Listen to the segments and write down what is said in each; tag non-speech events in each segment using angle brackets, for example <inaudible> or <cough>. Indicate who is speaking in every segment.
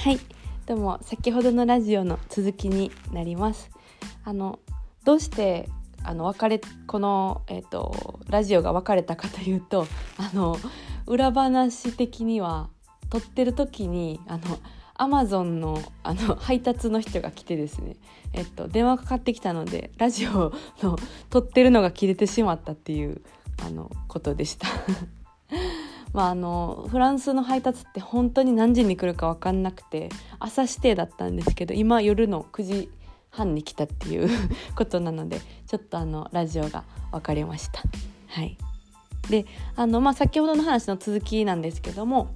Speaker 1: はい。どうも先ほどのラジオの続きになります。あのどうしてあの別れこの、えーと、ラジオが別れたかというとあの裏話的には撮ってる時にあのアマゾンのあの配達の人が来てですね、えっと、電話かかってきたのでラジオの撮ってるのが切れてしまったっていうあのことでした。まあ、あのフランスの配達って本当に何時に来るか分かんなくて朝指定だったんですけど今夜の9時半に来たっていう <laughs> ことなのでちょっとあのラジオが分かりました。はいであの、まあ、先ほどの話の続きなんですけども、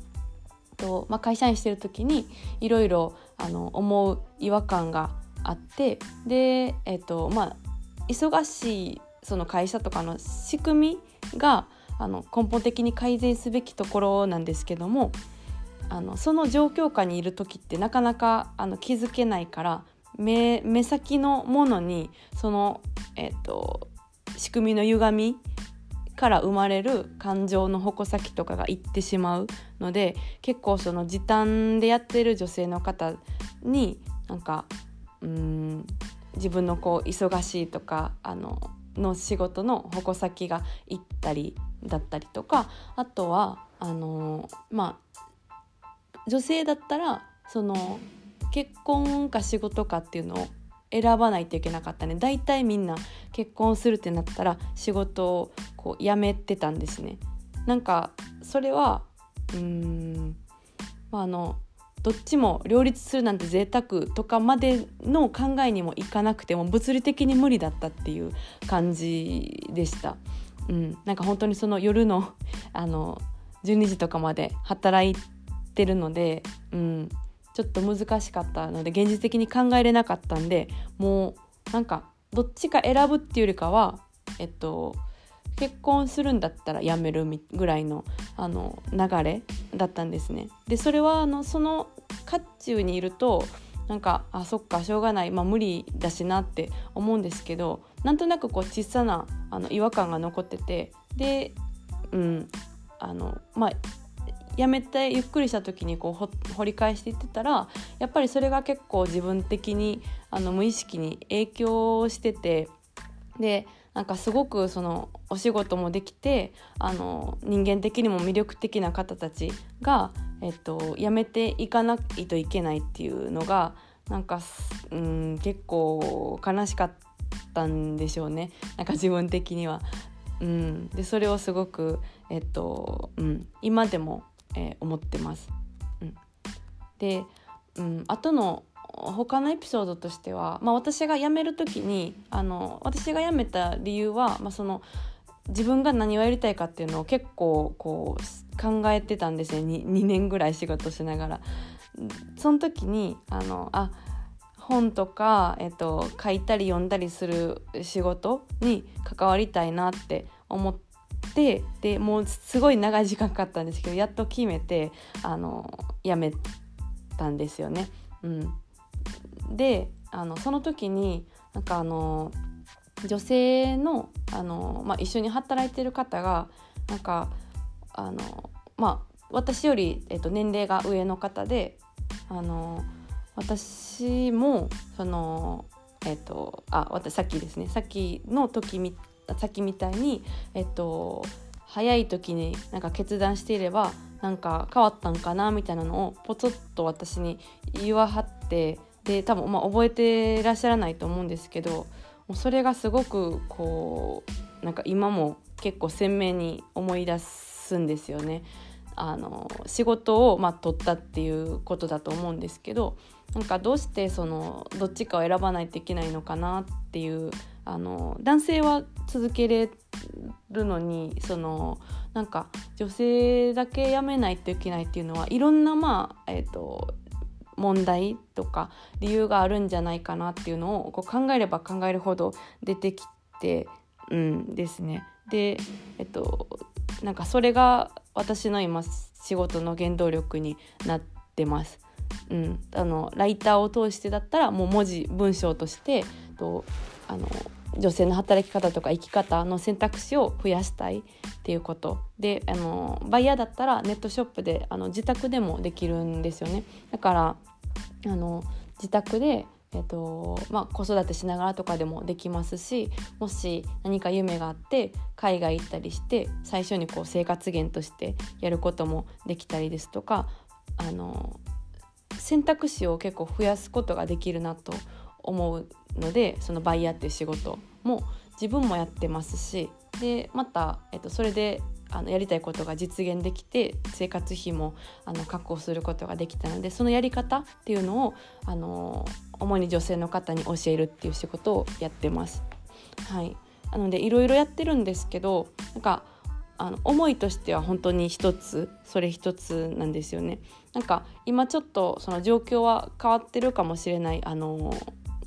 Speaker 1: まあ、会社員してる時にいろいろ思う違和感があってで、えっとまあ、忙しいその会社とかの仕組みがあの根本的に改善すべきところなんですけどもあのその状況下にいる時ってなかなかあの気づけないから目目先のものにその、えっと、仕組みの歪みから生まれる感情の矛先とかがいってしまうので結構その時短でやってる女性の方になんかうん自分のこう忙しいとかあのの仕事の矛先がいったりだったりとかあとはあのまあ女性だったらその結婚か仕事かっていうのを選ばないといけなかったね大体みんな結婚するってなったら仕事をこう辞めてたんですね。なんかそれはうーん、まあ、あのどっちも両立するなんて贅沢とかまでの考えにもいかなくても物理的に無理だったっていう感じでした。うん、なんか本当にその夜の <laughs> あの12時とかまで働いてるので、うん、ちょっと難しかったので現実的に考えれなかったんでもうなんかどっちか選ぶっていうよりかはえっと結婚するんだったら辞めるぐらいのあの流れだったんですね。でそれはあのその渦中にいるとなんかあそっかしょうがない、まあ、無理だしなって思うんですけどなんとなくこう小さなあの違和感が残っててでうんあのまあやめてゆっくりした時にこう掘り返していってたらやっぱりそれが結構自分的にあの無意識に影響しててでなんかすごくそのお仕事もできてあの人間的にも魅力的な方たちが、えっと、辞めていかないといけないっていうのがなんか、うん、結構悲しかった。んでしょうねなんか自分的には。うん、でそれをすごく、えっとうん、今でもえー、思ってます。うん、で、うん、後の他のエピソードとしては、まあ、私が辞める時にあの私が辞めた理由は、まあ、その自分が何をやりたいかっていうのを結構こう考えてたんですね 2, 2年ぐらい仕事しながら。その時にあのあ本とか、えっと、書いたり読んだりする仕事に関わりたいなって思って。でもうすごい長い時間かかったんですけどやっと決めてあの辞めたんですよね。うん、であのその時になんかあの女性のあの、まあ、一緒に働いてる方がなんかあのまあ私より、えっと、年齢が上の方であの私もそのえっとあ私さっきですねさっきの時みさっきみたいに、えっと、早い時になんか決断していればなんか変わったんかなみたいなのをポツッと私に言わはってで多分まあ覚えてらっしゃらないと思うんですけどもうそれがすごくこうなんか今も結構鮮明に思い出すんですよね。あの仕事をまあ取ったっていうことだと思うんですけどなんかどうしてそのどっちかを選ばないといけないのかなっていうあの男性は続けれるのにそのなんか女性だけ辞めないといけないっていうのはいろんなまあえっ、ー、と問題とか理由があるんじゃないかなっていうのをこう考えれば考えるほど出てきてうんですね。でえっとなんかそれが私の今仕事の原動力になってます。うん、あのライターを通してだったらもう文字文章としてとあの女性の働き方とか生き方の選択肢を増やしたいっていうこと。であのバイヤーだったらネットショップであの自宅でもできるんですよね。だからあの自宅でえっとまあ、子育てしながらとかでもできますしもし何か夢があって海外行ったりして最初にこう生活源としてやることもできたりですとかあの選択肢を結構増やすことができるなと思うのでそのバイヤーっていう仕事も自分もやってますしでまた、えっと、それであのやりたいことが実現できて生活費もあの確保することができたのでそのやり方っていうのをあの主に女性の方に教えるっていう仕事をやってます。はい、なのでいろいろやってるんですけどなんかあの思いとしては本当に一つそれ一つなんですよね。なんか今ちょっとその状況は変わってるかもしれないあの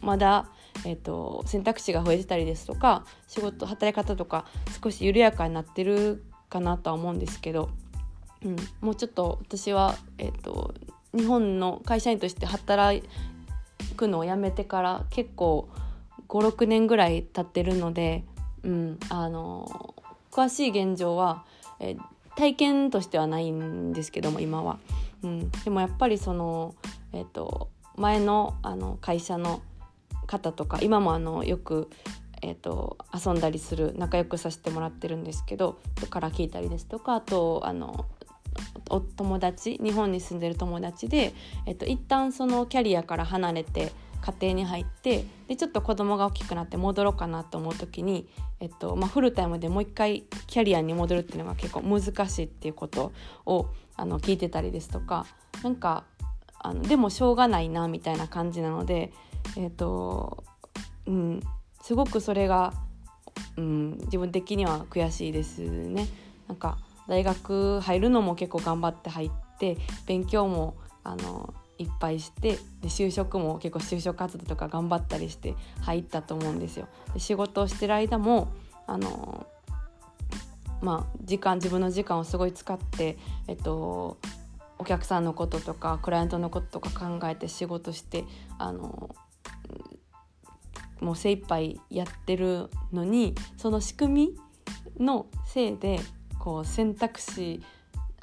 Speaker 1: まだ、えーと、選択肢が増えてたりですとか仕事働き方とか少し緩やかになってるかなとは思うんですけど、うん、もうちょっと私は、えーと日本の会社員として働くのをやめてから結構56年ぐらい経ってるので、うん、あの詳しい現状は、え体験としてはないんですけども今は、うん、でもやっぱりその、えーと、前のあの会社の方とか今もあのよく、えーと、遊んだりする仲良くさせてもらってるんですけどから聞いたりですとかあとあのお友達日本に住んでる友達で、えっと、一旦そのキャリアから離れて家庭に入ってでちょっと子供が大きくなって戻ろうかなと思う時に、えっとまあ、フルタイムでもう一回キャリアに戻るっていうのが結構難しいっていうことをあの聞いてたりですとかなんかあのでもしょうがないなみたいな感じなので、えっとうん、すごくそれが、うん、自分的には悔しいですね。なんか大学入るのも結構頑張って入って勉強もあのいっぱいしてで就職も結構就職活動とか頑張ったりして入ったと思うんですよ。で仕事をしてる間もあのまあ時間自分の時間をすごい使って、えっと、お客さんのこととかクライアントのこととか考えて仕事してあのもう精一杯やってるのにその仕組みのせいでこう選択肢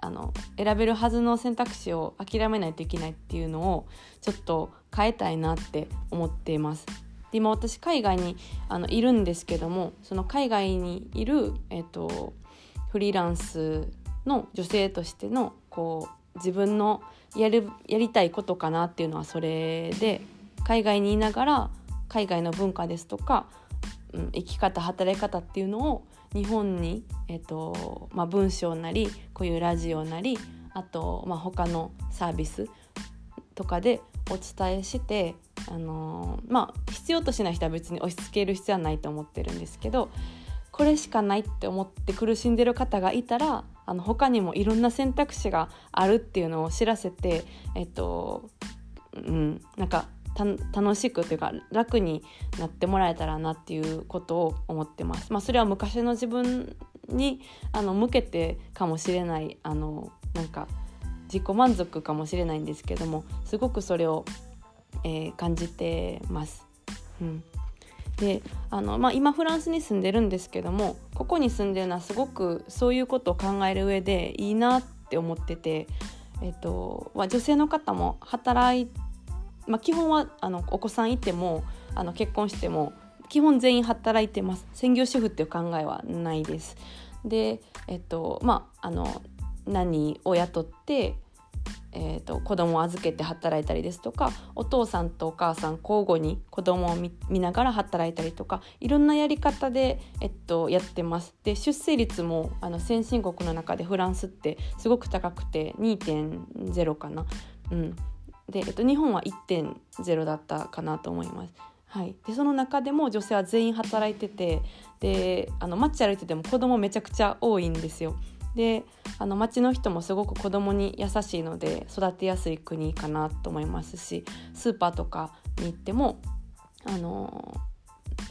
Speaker 1: あの選べるはずの選択肢を諦めないといけないっていうのをちょっと変えたいなって思っています。で今私海外にあのいるんですけどもその海外にいる、えーと、フリーランスの女性としてのこう自分のやるやりたいことかなっていうのはそれで海外にいながら海外の文化ですとか、うん、生き方働き方っていうのを日本に、えーとまあ、文章なりこういうラジオなりあと、まあ、他のサービスとかでお伝えして、あのー、まあ必要としない人は別に押し付ける必要はないと思ってるんですけどこれしかないって思って苦しんでる方がいたらあの他にもいろんな選択肢があるっていうのを知らせてえっとうんなんか楽しくというか楽になってもらえたらなっていうことを思ってます。まあ、それは昔の自分にあの向けてかもしれないあのなんか自己満足かもしれないんですけどもすごくそれを、えー、感じてます。うんであの、まあ、今フランスに住んでるんですけどもここに住んでるのはすごくそういうことを考える上でいいなって思ってて、えっとまあ、女性の方も働いまあ、基本はあのお子さんいてもあの結婚しても基本全員働いてます専業主婦っていう考えはないです。でえっとまああの何を雇ってえーと、子供を預けて働いたりですとかお父さんとお母さん交互に子供を見ながら働いたりとかいろんなやり方で、えっと、やってます。で出生率もあの先進国の中でフランスってすごく高くて2.0かな。うん、で、えっと、日本は1.0だったかなと思います。はい、でその中でも女性は全員働いててであの街歩いてても子供めちゃくちゃ多いんですよ。であの町の人もすごく子供に優しいので育てやすい国かなと思いますしスーパーとかに行ってもあの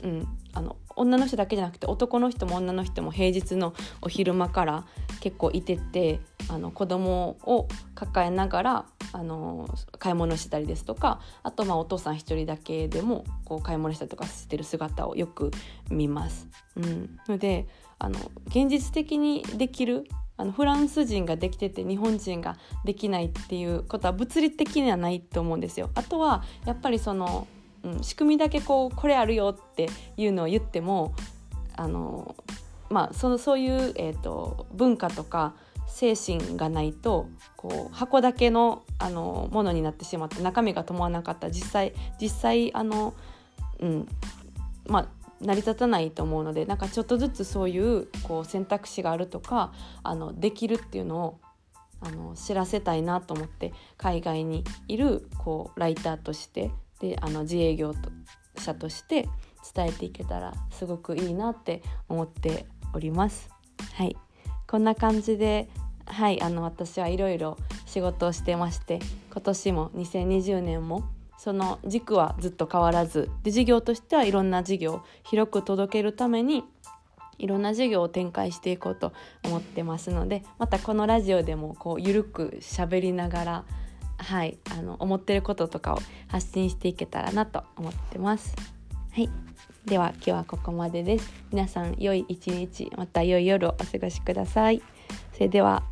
Speaker 1: うん、あの女の人だけじゃなくて男の人も女の人も平日のお昼間から結構いててあの子供を抱えながらあの買い物したりですとかあとまあお父さん一人だけでもこう買い物したりとかしてる姿をよく見ます。うん、のであの現実的にできるあのフランス人ができてて日本人ができないっていうことは物理的にはないと思うんですよ。あとはやっぱりその、うん、仕組みだけこうこれあるよっていうのを言ってもあのまあそのそういう、えーと、文化とか精神がないとこう箱だけのあのものになってしまって中身が伴わなかった実際実際あの、うんまあ、成り立たないと思うのでなんかちょっとずつそういうこう選択肢があるとかあのできるっていうのをあの知らせたいなと思って海外にいるこうライターとしてであの自営業者として伝えていけたらすごくいいなって思っております。はいこんな感じではいあの私はいろいろ仕事をしてまして今年も2020年もその軸はずっと変わらずで事業としてはいろんな事業広く届けるためにいろんな事業を展開していこうと思ってますのでまたこのラジオでもこうゆるく喋りながらはいあの思ってることとかを発信していけたらなと思ってます。はいでは今日はここまでです。皆さん良い一日また良い夜をお過ごしください。それでは。